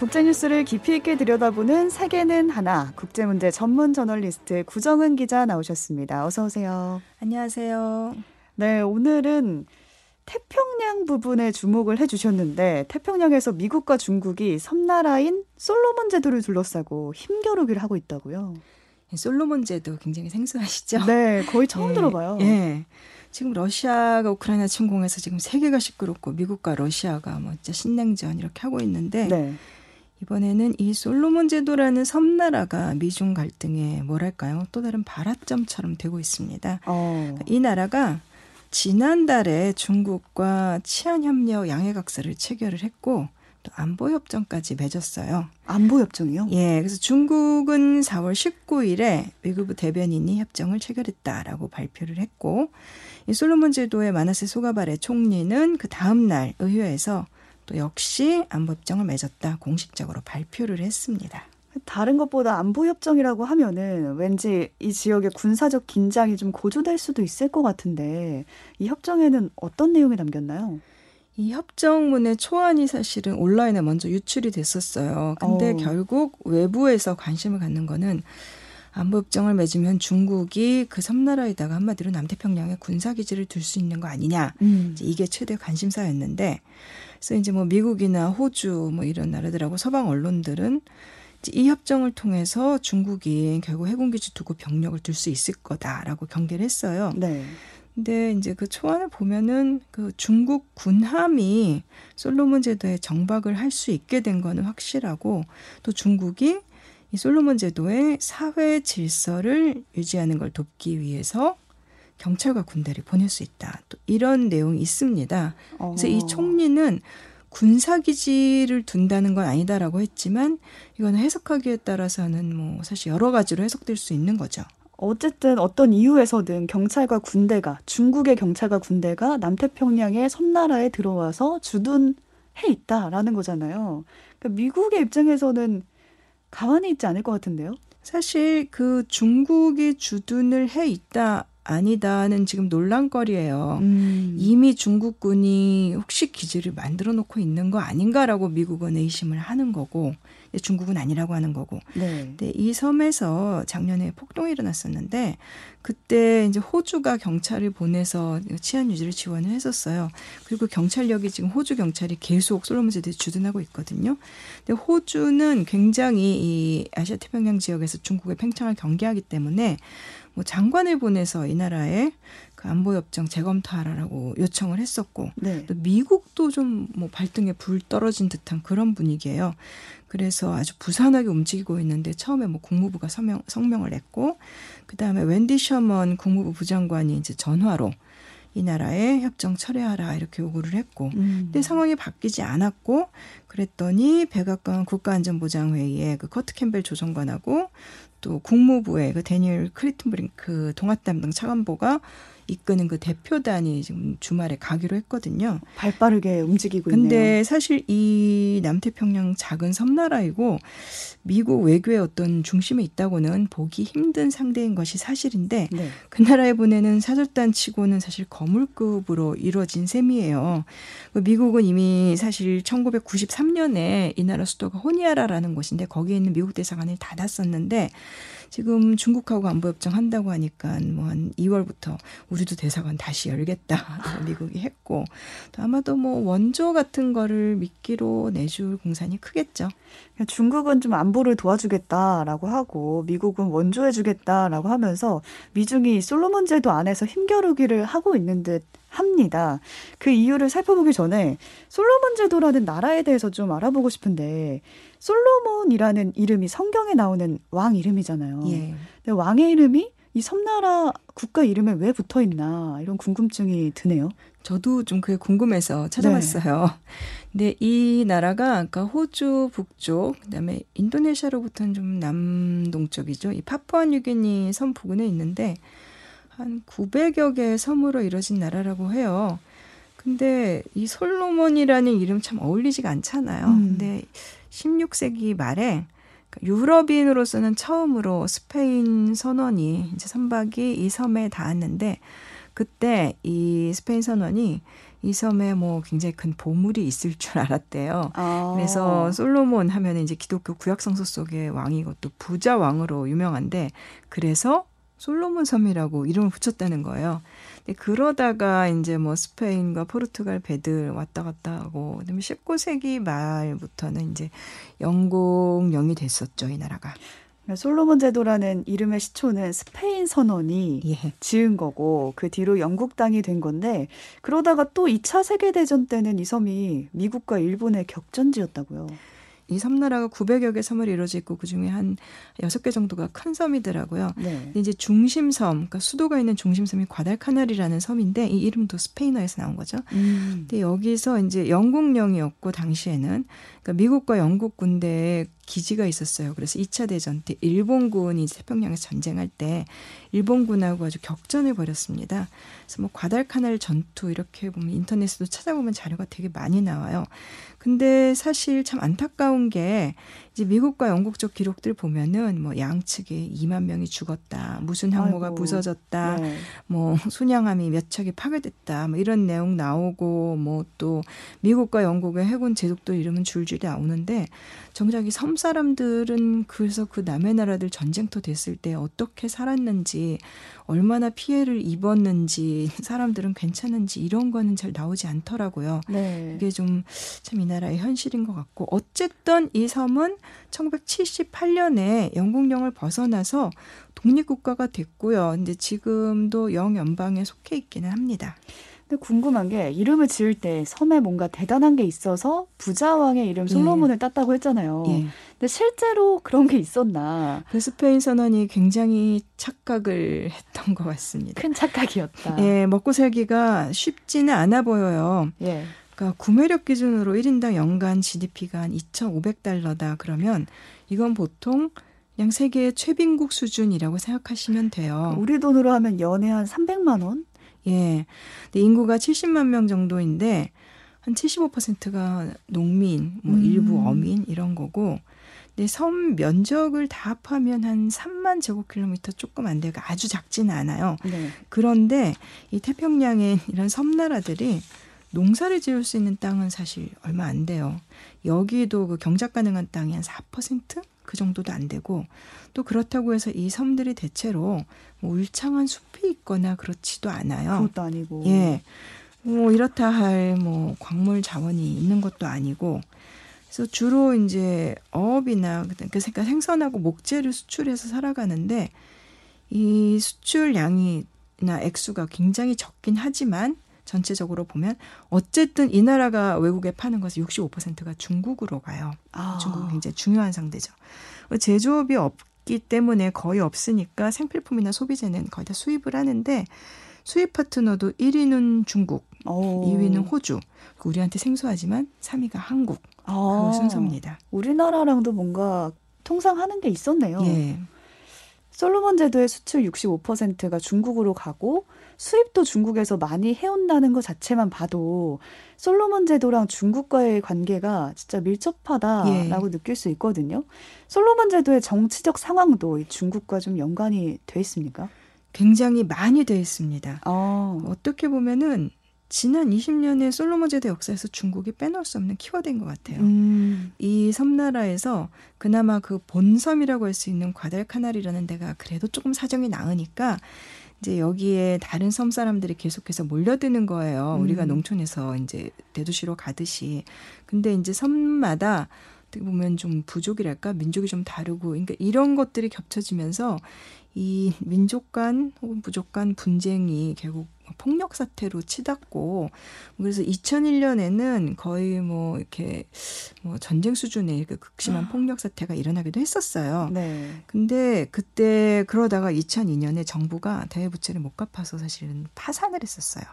국제 뉴스를 깊이 있게 들여다보는 세계는 하나 국제 문제 전문 저널리스트 구정은 기자 나오셨습니다. 어서 오세요. 안녕하세요. 네, 오늘은 태평양 부분에 주목을 해주셨는데 태평양에서 미국과 중국이 섬나라인 솔로몬 제도를 둘러싸고 힘겨루기를 하고 있다고요. 솔로몬 제도 굉장히 생소하시죠? 네, 거의 처음 예, 들어봐요. 예. 지금 러시아가 우크라이나 침공해서 지금 세계가 시끄럽고 미국과 러시아가 뭐 진짜 신냉전 이렇게 하고 있는데 네. 이번에는 이 솔로몬 제도라는 섬나라가 미중 갈등의 뭐랄까요 또 다른 발화점처럼 되고 있습니다. 어. 이 나라가 지난달에 중국과 치안협력 양해각서를 체결을 했고 또 안보협정까지 맺었어요. 안보협정이요? 예, 그래서 중국은 4월 19일에 외교부 대변인이 협정을 체결했다라고 발표를 했고, 이 솔로몬 제도의 마나세 소가발의 총리는 그 다음 날 의회에서 또 역시 안보협정을 맺었다 공식적으로 발표를 했습니다. 다른 것보다 안보협정이라고 하면은 왠지 이 지역의 군사적 긴장이 좀 고조될 수도 있을 것 같은데 이 협정에는 어떤 내용이 담겼나요? 이 협정문의 초안이 사실은 온라인에 먼저 유출이 됐었어요. 근데 어. 결국 외부에서 관심을 갖는 거는 안보협정을 맺으면 중국이 그 섬나라에다가 한마디로 남태평양에 군사기지를 둘 수 있는 거 아니냐. 음. 이게 최대 관심사였는데, 그래서 이제 뭐 미국이나 호주 뭐 이런 나라들하고 서방 언론들은 이 협정을 통해서 중국이 결국 해군기지 두고 병력을 둘 수 있을 거다라고 경계를 했어요. 네. 근데 이제 그 초안을 보면은 그 중국 군함이 솔로몬 제도에 정박을 할 수 있게 된 거는 확실하고 또 중국이 이 솔로몬 제도의 사회 질서를 유지하는 걸 돕기 위해서 경찰과 군대를 보낼 수 있다. 또 이런 내용이 있습니다. 그래서 이 어. 총리는 군사기지를 둔다는 건 아니다라고 했지만 이거는 해석하기에 따라서는 뭐 사실 여러 가지로 해석될 수 있는 거죠. 어쨌든 어떤 이유에서든 경찰과 군대가 중국의 경찰과 군대가 남태평양의 섬나라에 들어와서 주둔해 있다라는 거잖아요. 그러니까 미국의 입장에서는 가만히 있지 않을 것 같은데요. 사실 그 중국이 주둔을 해 있다 아니다는 지금 논란거리예요. 음. 이미 중국군이 혹시 기지를 만들어 놓고 있는 거 아닌가라고 미국은 의심을 하는 거고 중국은 아니라고 하는 거고. 네. 근데 이 섬에서 작년에 폭동이 일어났었는데 그때 이제 호주가 경찰을 보내서 치안 유지를 지원을 했었어요. 그리고 경찰력이 지금 호주 경찰이 계속 솔로몬 제도에 주둔하고 있거든요. 근데 호주는 굉장히 이 아시아 태평양 지역에서 중국의 팽창을 경계하기 때문에 뭐 장관을 보내서 이 나라에 그 안보협정 재검토하라고 요청을 했었고 네. 또 미국도 좀 뭐 발등에 불 떨어진 듯한 그런 분위기예요. 그래서 아주 부산하게 움직이고 있는데 처음에 뭐 국무부가 서명, 성명을 냈고 그 다음에 웬디 셔먼 국무부 부장관이 이제 전화로 이 나라에 협정 철회하라 이렇게 요구를 했고 음. 근데 상황이 바뀌지 않았고 그랬더니 백악관 국가안전보장회의에 그 커트 캠벨 조정관하고 또 국무부의 그 데니얼 크리튼브링크 동아담당 차관보가 이끄는 그 대표단이 지금 주말에 가기로 했거든요. 발 빠르게 움직이고 있네요. 근데 사실 이 남태평양 작은 섬나라이고 미국 외교의 어떤 중심에 있다고는 보기 힘든 상대인 것이 사실인데 네. 그 나라에 보내는 사절단 치고는 사실 거물급으로 이루어진 셈이에요. 그 미국은 이미 사실 1993년에 이 나라 수도가 호니아라라는 곳인데 거기에 있는 미국 대사관을 닫았었는데 지금 중국하고 안보협정 한다고 하니까 뭐 한 2월부터 우리도 대사관 다시 열겠다 미국이 했고 또 아마도 뭐 원조 같은 거를 미끼로 내줄 공산이 크겠죠. 그러니까 중국은 좀 안보를 도와주겠다라고 하고 미국은 원조해주겠다라고 하면서 미중이 솔로몬 제도 안에서 힘겨루기를 하고 있는 듯 합니다. 그 이유를 살펴보기 전에 솔로몬 제도라는 나라에 대해서 좀 알아보고 싶은데 솔로몬이라는 이름이 성경에 나오는 왕 이름이잖아요. 예. 근데 왕의 이름이 이 섬나라 국가 이름에 왜 붙어 있나 이런 궁금증이 드네요. 저도 좀 그게 궁금해서 찾아봤어요. 근데 이 나라가 그러니까 호주 북쪽, 그다음에 인도네시아로부터는 좀 남동쪽이죠. 이 파푸아뉴기니 섬 부근에 있는데 한 900여 개의 섬으로 이뤄진 나라라고 해요. 근데 이 솔로몬이라는 이름 참 어울리지가 않잖아요. 음. 근데 16세기 말에 그러니까 유럽인으로서는 처음으로 스페인 선원이 이제 선박이 이 섬에 닿았는데 그때 이 스페인 선원이 이 섬에 뭐 굉장히 큰 보물이 있을 줄 알았대요. 아. 그래서 솔로몬 하면 이제 기독교 구약 성서 속의 왕이고 또 부자 왕으로 유명한데 그래서 솔로몬 섬이라고 이름을 붙였다는 거예요. 근데 그러다가 이제 뭐 스페인과 포르투갈 배들 왔다 갔다 하고 그다음에 19세기 말부터는 이제 영국령이 됐었죠, 이 나라가. 솔로몬 제도라는 이름의 시초는 스페인 선원이 예. 지은 거고 그 뒤로 영국 땅이 된 건데 그러다가 또 2차 세계 대전 때는 이 섬이 미국과 일본의 격전지였다고요. 이 섬나라가 900여 개 섬을 이루어져 있고 그중에 한 6개 정도가 큰 섬이더라고요. 네. 근데 이제 중심섬, 그러니까 수도가 있는 중심섬이 과달카날이라는 섬인데 이 이름도 스페인어에서 나온 거죠. 음. 근데 여기서 이제 영국령이었고 당시에는 그러니까 미국과 영국 군대에 기지가 있었어요. 그래서 2차 대전 때 일본군이 태평양에서 전쟁할 때 일본군하고 아주 격전을 벌였습니다. 그래서 뭐 과달카날 전투 이렇게 보면 인터넷에도 찾아보면 자료가 되게 많이 나와요. 근데 사실 참 안타까운 게 이제 미국과 영국 쪽 기록들 보면은 뭐 양측에 2만 명이 죽었다. 무슨 항모가 아이고. 부서졌다. 네. 뭐 순양함이 몇 척이 파괴됐다. 뭐 이런 내용 나오고 뭐 또 미국과 영국의 해군 제독들 이름은 줄줄이 나오는데 정작 이 섬 사람들은 그래서 그 남의 나라들 전쟁터 됐을 때 어떻게 살았는지 얼마나 피해를 입었는지 사람들은 괜찮은지 이런 거는 잘 나오지 않더라고요. 네. 이게 좀 참 이 나라의 현실인 것 같고 어쨌든 이 섬은 1978년에 영국령을 벗어나서 독립국가가 됐고요. 근데 지금도 영연방에 속해 있기는 합니다. 근데 궁금한 게 이름을 지을 때 섬에 뭔가 대단한 게 있어서 부자 왕의 이름 솔로몬을 땄다고 했잖아요. 예. 근데 실제로 그런 게 있었나? 그 스페인 선원이 굉장히 착각을 했던 것 같습니다. 큰 착각이었다. 예, 먹고 살기가 쉽지는 않아 보여요. 예. 그러니까 구매력 기준으로 1인당 연간 GDP가 한 2,500달러다 그러면 이건 보통 그냥 세계 최빈국 수준이라고 생각하시면 돼요. 우리 돈으로 하면 연에 한 300만 원? 예. 근데 인구가 70만 명 정도인데 한 75%가 농민, 뭐 음. 일부 어민 이런 거고. 섬 면적을 다 합하면 한 3만 제곱킬로미터 조금 안 돼요. 그러니까 아주 작지는 않아요. 네. 그런데 이 태평양의 이런 섬나라들이 농사를 지을 수 있는 땅은 사실 얼마 안 돼요. 여기도 그 경작 가능한 땅이 한 4%? 그 정도도 안 되고 또 그렇다고 해서 이 섬들이 대체로 뭐 울창한 숲이 있거나 그렇지도 않아요. 그것도 아니고. 예. 뭐 이렇다 할 뭐 광물 자원이 있는 것도 아니고 그래서 주로 이제 어업이나 그러니까 생선하고 목재를 수출해서 살아가는데 이 수출량이나 액수가 굉장히 적긴 하지만 전체적으로 보면 어쨌든 이 나라가 외국에 파는 것의 65%가 중국으로 가요. 아. 중국은 굉장히 중요한 상대죠. 제조업이 없기 때문에 거의 없으니까 생필품이나 소비재는 거의 다 수입을 하는데 수입 파트너도 1위는 중국, 오. 2위는 호주. 우리한테 생소하지만 3위가 한국. 아. 그 순서입니다. 우리나라랑도 뭔가 통상하는 게 있었네요. 예. 솔로몬 제도의 수출 65%가 중국으로 가고 수입도 중국에서 많이 해온다는 것 자체만 봐도 솔로몬 제도랑 중국과의 관계가 진짜 밀접하다라고 예. 느낄 수 있거든요. 솔로몬 제도의 정치적 상황도 이 중국과 좀 연관이 돼 있습니까? 굉장히 많이 돼 있습니다. 어. 어떻게 보면은 지난 20년의 솔로몬 제도 역사에서 중국이 빼놓을 수 없는 키워드인 것 같아요. 음. 이 섬나라에서 그나마 그 본섬이라고 할 수 있는 과달카날이라는 데가 그래도 조금 사정이 나으니까 이제 여기에 다른 섬 사람들이 계속해서 몰려드는 거예요. 음. 우리가 농촌에서 이제 대도시로 가듯이. 근데 이제 섬마다 어떻게 보면 좀 부족이랄까 민족이 좀 다르고 그러니까 이런 것들이 겹쳐지면서 이 민족 간 혹은 부족 간 분쟁이 결국 폭력 사태로 치닫고 그래서 2001년에는 거의 뭐 이렇게 뭐 전쟁 수준의 이렇게 극심한 폭력 사태가 일어나기도 했었어요. 네. 근데 그때 그러다가 2002년에 정부가 대외 부채를 못 갚아서 사실은 파산을 했었어요.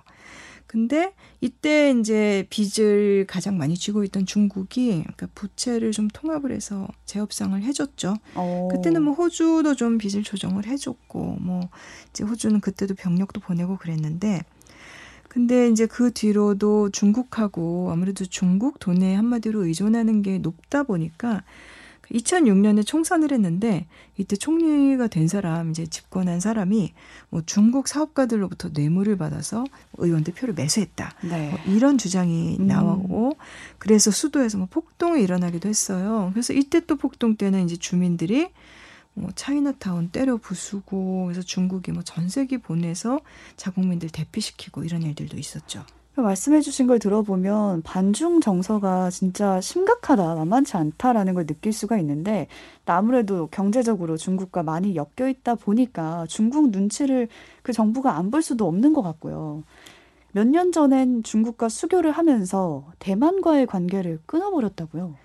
근데 이때 이제 빚을 가장 많이 쥐고 있던 중국이 그러니까 부채를 좀 통합을 해서 재협상을 해줬죠. 어. 그때는 뭐 호주도 좀 빚을 조정을 해줬고 뭐 이제 호주는 그때도 병력도 보내고 그랬는데 근데 이제 그 뒤로도 중국하고 아무래도 중국 돈에 한마디로 의존하는 게 높다 보니까 2006년에 총선을 했는데 이때 총리가 된 사람 이제 집권한 사람이 뭐 중국 사업가들로부터 뇌물을 받아서 의원들 표를 매수했다. 네. 뭐 이런 주장이 음. 나오고 그래서 수도에서 뭐 폭동이 일어나기도 했어요. 그래서 이때 또 폭동 때는 이제 주민들이 뭐 차이나타운 때려 부수고 그래서 중국이 뭐 전세기 보내서 자국민들 대피시키고 이런 일들도 있었죠. 말씀해주신 걸 들어보면 반중 정서가 진짜 심각하다, 만만치 않다라는 걸 느낄 수가 있는데 아무래도 경제적으로 중국과 많이 엮여 있다 보니까 중국 눈치를 그 정부가 안 볼 수도 없는 것 같고요. 몇 년 전엔 중국과 수교를 하면서 대만과의 관계를 끊어버렸다고요.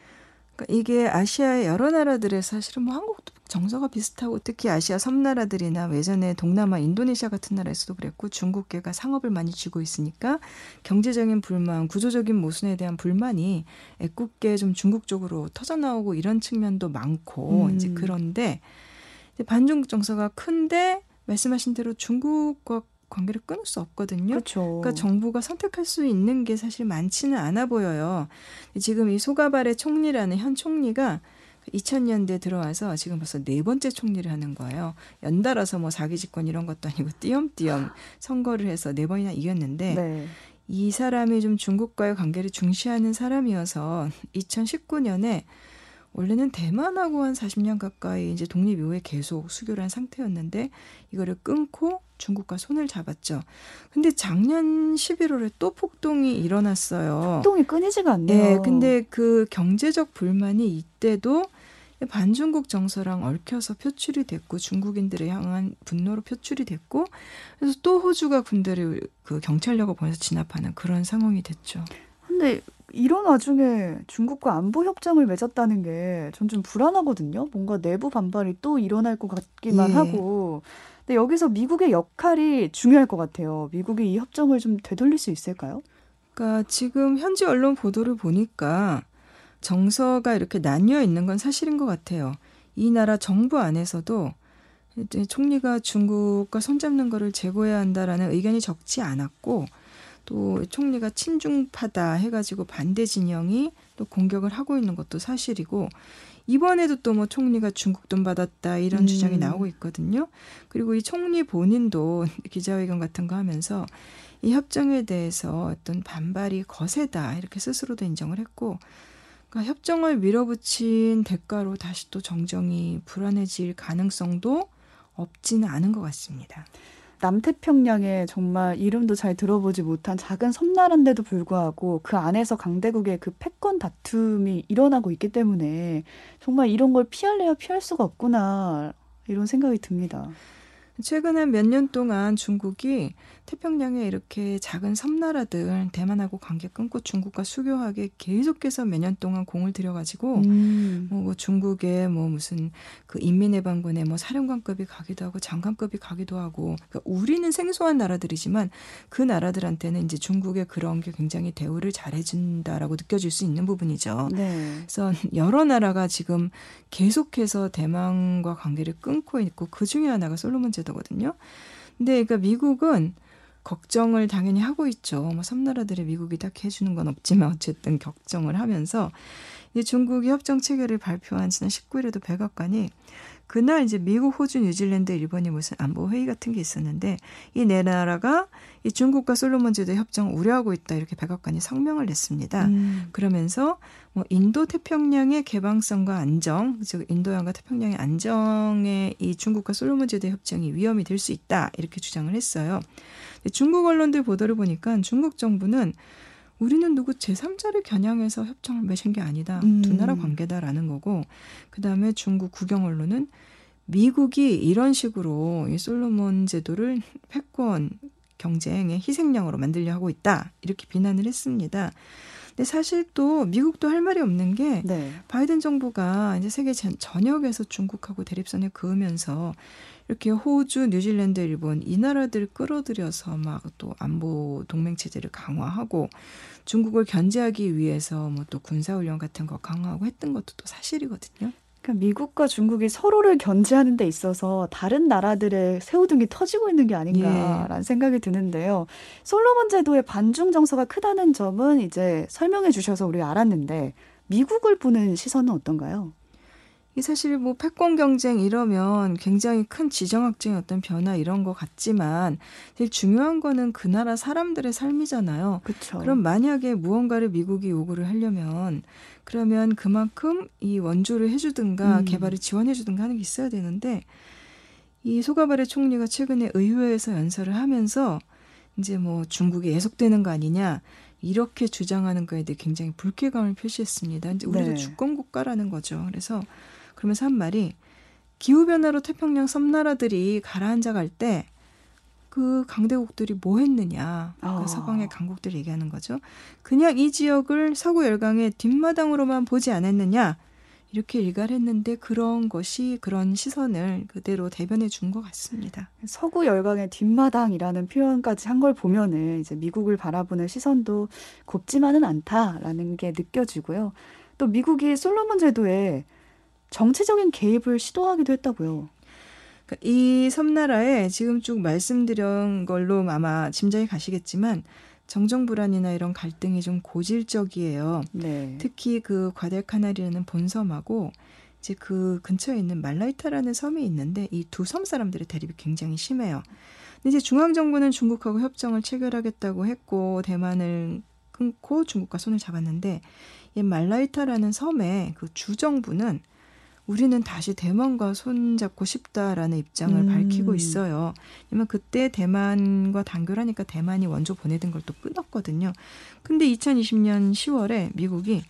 그러니까 이게 아시아의 여러 나라들의 사실은 뭐 한국도 정서가 비슷하고 특히 아시아 섬나라들이나 예전에 동남아 인도네시아 같은 나라에서도 그랬고 중국계가 상업을 많이 쥐고 있으니까 경제적인 불만, 구조적인 모순에 대한 불만이 애꿎게 좀 중국 쪽으로 터져 나오고 이런 측면도 많고 음. 이제 그런데 이제 반중국 정서가 큰데 말씀하신 대로 중국과 관계를 끊을 수 없거든요. 그렇죠. 그러니까 정부가 선택할 수 있는 게 사실 많지는 않아 보여요. 지금 이 소가발의 총리라는 현 총리가 2000년대 들어와서 지금 벌써 네 번째 총리를 하는 거예요. 연달아서 뭐 사기 집권 이런 것도 아니고 띄엄띄엄 선거를 해서 네 번이나 이겼는데 네. 이 사람이 좀 중국과의 관계를 중시하는 사람이어서 2019년에 원래는 대만하고 한 40년 가까이 이제 독립 이후에 계속 수교를 한 상태였는데 이거를 끊고 중국과 손을 잡았죠. 근데 작년 11월에 또 폭동이 일어났어요. 폭동이 끊이지가 않네요. 네, 근데 그 경제적 불만이 이때도 반중국 정서랑 얽혀서 표출이 됐고 중국인들을 향한 분노로 표출이 됐고 그래서 또 호주가 군대를 그 경찰력을 보내서 진압하는 그런 상황이 됐죠. 근데 이런 와중에 중국과 안보 협정을 맺었다는 게 전 좀 불안하거든요. 뭔가 내부 반발이 또 일어날 것 같기만 예. 하고. 근데 여기서 미국의 역할이 중요할 것 같아요. 미국이 이 협정을 좀 되돌릴 수 있을까요? 그러니까 지금 현지 언론 보도를 보니까 정서가 이렇게 나뉘어 있는 건 사실인 것 같아요. 이 나라 정부 안에서도 이제 총리가 중국과 손잡는 거를 제고해야 한다라는 의견이 적지 않았고 또 총리가 친중파다 해가지고 반대 진영이 또 공격을 하고 있는 것도 사실이고 이번에도 또 뭐 총리가 중국 돈 받았다 이런 음. 주장이 나오고 있거든요. 그리고 이 총리 본인도 기자회견 같은 거 하면서 이 협정에 대해서 어떤 반발이 거세다 이렇게 스스로도 인정을 했고 그러니까 협정을 밀어붙인 대가로 다시 또 정정이 불안해질 가능성도 없지는 않은 것 같습니다. 남태평양에 정말 이름도 잘 들어보지 못한 작은 섬나라인데도 불구하고 그 안에서 강대국의 그 패권 다툼이 일어나고 있기 때문에 정말 이런 걸 피할래야 피할 수가 없구나 이런 생각이 듭니다. 최근에 몇년 동안 중국이 태평양에 이렇게 작은 섬나라들 대만하고 관계 끊고 중국과 수교하게 계속해서 몇 년 동안 공을 들여가지고 음. 뭐, 뭐 중국에 뭐 무슨 그 인민해방군에 뭐 사령관급이 가기도 하고 장관급이 가기도 하고 그러니까 우리는 생소한 나라들이지만 그 나라들한테는 이제 중국의 그런 게 굉장히 대우를 잘해준다라고 느껴질 수 있는 부분이죠. 네. 그래서 여러 나라가 지금 계속해서 대만과 관계를 끊고 있고 그 중에 하나가 솔로몬 제도 거든요. 근데 그러니까 미국은 걱정을 당연히 하고 있죠. 뭐 섬나라들이 미국이 딱 해주는 건 없지만 어쨌든 걱정을 하면서 이제 중국이 협정 체계를 발표한 지난 19일에도 백악관이 그날 이제 미국, 호주, 뉴질랜드, 일본이 무슨 안보 회의 같은 게 있었는데 이 네 나라가 이 중국과 솔로몬 제도 협정을 우려하고 있다 이렇게 백악관이 성명을 냈습니다. 음. 그러면서 뭐 인도 태평양의 개방성과 안정, 즉 인도양과 태평양의 안정에 이 중국과 솔로몬 제도 협정이 위험이 될 수 있다 이렇게 주장을 했어요. 중국 언론들 보도를 보니까 중국 정부는 우리는 누구 제3자를 겨냥해서 협정을 맺은 게 아니다. 음. 두 나라 관계다라는 거고 그다음에 중국 국영 언론은 미국이 이런 식으로 이 솔로몬 제도를 패권 경쟁의 희생양으로 만들려 하고 있다. 이렇게 비난을 했습니다. 근데 사실 또 미국도 할 말이 없는 게 네. 바이든 정부가 이제 세계 전- 전역에서 중국하고 대립선에 그으면서 이렇게 호주, 뉴질랜드, 일본 이 나라들 끌어들여서 막 또 안보 동맹 체제를 강화하고 중국을 견제하기 위해서 뭐 또 군사 훈련 같은 거 강화하고 했던 것도 또 사실이거든요. 그러니까 미국과 중국이 서로를 견제하는 데 있어서 다른 나라들의 새우등이 터지고 있는 게 아닌가라는 생각이 드는데요. 솔로몬 제도의 반중 정서가 크다는 점은 이제 설명해 주셔서 우리 알았는데 미국을 보는 시선은 어떤가요? 이 사실 뭐 패권 경쟁 이러면 굉장히 큰 지정학적인 어떤 변화 이런 것 같지만 제일 중요한 거는 그 나라 사람들의 삶이잖아요. 그렇죠. 그럼 만약에 무언가를 미국이 요구를 하려면 그러면 그만큼 이 원조를 해주든가 음. 개발을 지원해주든가 하는 게 있어야 되는데 이 소가바레 총리가 최근에 의회에서 연설을 하면서 이제 뭐 중국이 예속되는 거 아니냐 이렇게 주장하는 거에 대해 굉장히 불쾌감을 표시했습니다. 이제 우리도 네. 주권 국가라는 거죠. 그래서 그러면서 한 말이 기후 변화로 태평양 섬나라들이 가라앉아 갈 때 그 강대국들이 뭐 했느냐. 그 아. 서방의 강국들 얘기하는 거죠. 그냥 이 지역을 서구 열강의 뒷마당으로만 보지 않았느냐. 이렇게 일가를 했는데 그런 것이 그런 시선을 그대로 대변해 준 것 같습니다. 서구 열강의 뒷마당이라는 표현까지 한 걸 보면은 이제 미국을 바라보는 시선도 곱지만은 않다라는 게 느껴지고요. 또 미국이 솔로몬 제도에 정치적인 개입을 시도하기도 했다고요. 그러니까 이 섬나라에 지금 쭉 말씀드린 걸로 아마 짐작이 가시겠지만 정정 불안이나 이런 갈등이 좀 고질적이에요. 네. 특히 그 과델카나리라는 본섬하고 이제 그 근처에 있는 말라이타라는 섬이 있는데 이 두 섬 사람들의 대립이 굉장히 심해요. 근데 이제 중앙 정부는 중국하고 협정을 체결하겠다고 했고 대만을 끊고 중국과 손을 잡았는데 이 말라이타라는 섬의 그 주정부는 우리는 다시 대만과 손잡고 싶다라는 입장을 음. 밝히고 있어요. 왜냐면 그때 대만과 단결하니까 대만이 원조 보내던 걸 또 끊었거든요. 근데 2020년 10월에 미국이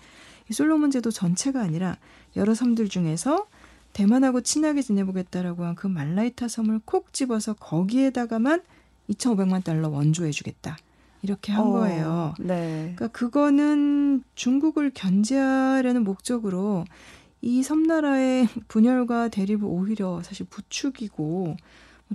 이 솔로몬 제도 전체가 아니라 여러 섬들 중에서 대만하고 친하게 지내보겠다라고 한 그 말라이타 섬을 콕 집어서 거기에다가만 2,500만 달러 원조해주겠다. 이렇게 한 어, 거예요. 네. 그러니까 그거는 중국을 견제하려는 목적으로 이 섬나라의 분열과 대립을 오히려 사실 부추기고 뭐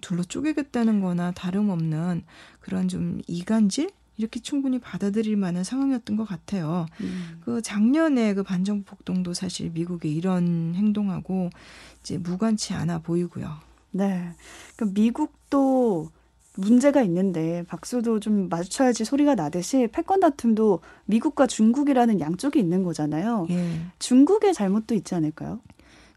둘러 쪼개겠다는 거나 다름없는 그런 좀 이간질? 이렇게 충분히 받아들일 만한 상황이었던 것 같아요. 음. 그 작년에 그 반정부 폭동도 사실 미국의 이런 행동하고 이제 무관치 않아 보이고요. 네. 그 미국도 문제가 있는데 박수도 좀 마주쳐야지 소리가 나듯이 패권 다툼도 미국과 중국이라는 양쪽이 있는 거잖아요. 예. 중국의 잘못도 있지 않을까요?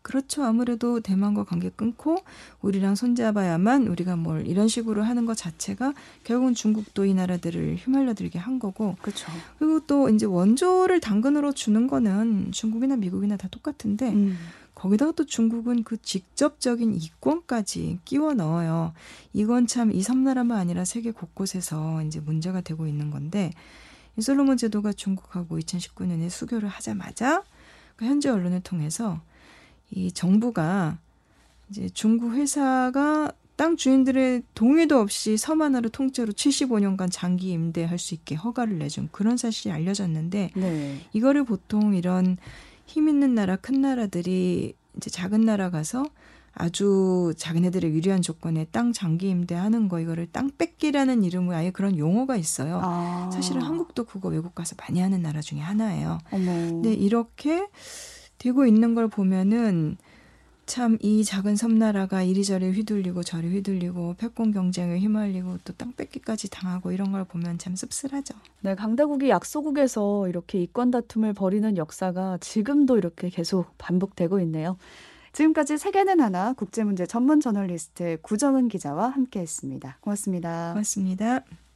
그렇죠. 아무래도 대만과 관계 끊고 우리랑 손잡아야만 우리가 뭘 이런 식으로 하는 것 자체가 결국은 중국도 이 나라들을 휘말려들게 한 거고 그렇죠. 그리고 또 이제 원조를 당근으로 주는 거는 중국이나 미국이나 다 똑같은데 음. 거기다가 또 중국은 그 직접적인 이권까지 끼워 넣어요. 이건 참 이 섬나라만 아니라 세계 곳곳에서 이제 문제가 되고 있는 건데 이 솔로몬 제도가 중국하고 2019년에 수교를 하자마자 그 현지 언론을 통해서 이 정부가 이제 중국 회사가 땅 주인들의 동의도 없이 섬 하나를 통째로 75년간 장기 임대할 수 있게 허가를 내준 그런 사실이 알려졌는데 네. 이거를 보통 이런 힘 있는 나라, 큰 나라들이 이제 작은 나라 가서 아주 자기네들의 유리한 조건에 땅 장기 임대하는 거 이거를 땅 뺏기라는 이름으로 아예 그런 용어가 있어요. 아. 사실은 한국도 그거 외국 가서 많이 하는 나라 중에 하나예요. 어머. 근데 이렇게 되고 있는 걸 보면은 참 이 작은 섬나라가 이리저리 휘둘리고 저리 휘둘리고 패권 경쟁에 휘말리고 또 땅 뺏기까지 당하고 이런 걸 보면 참 씁쓸하죠. 네, 강대국이 약소국에서 이렇게 이권 다툼을 벌이는 역사가 지금도 이렇게 계속 반복되고 있네요. 지금까지 세계는 하나 국제문제 전문 저널리스트 구정은 기자와 함께했습니다. 고맙습니다. 고맙습니다.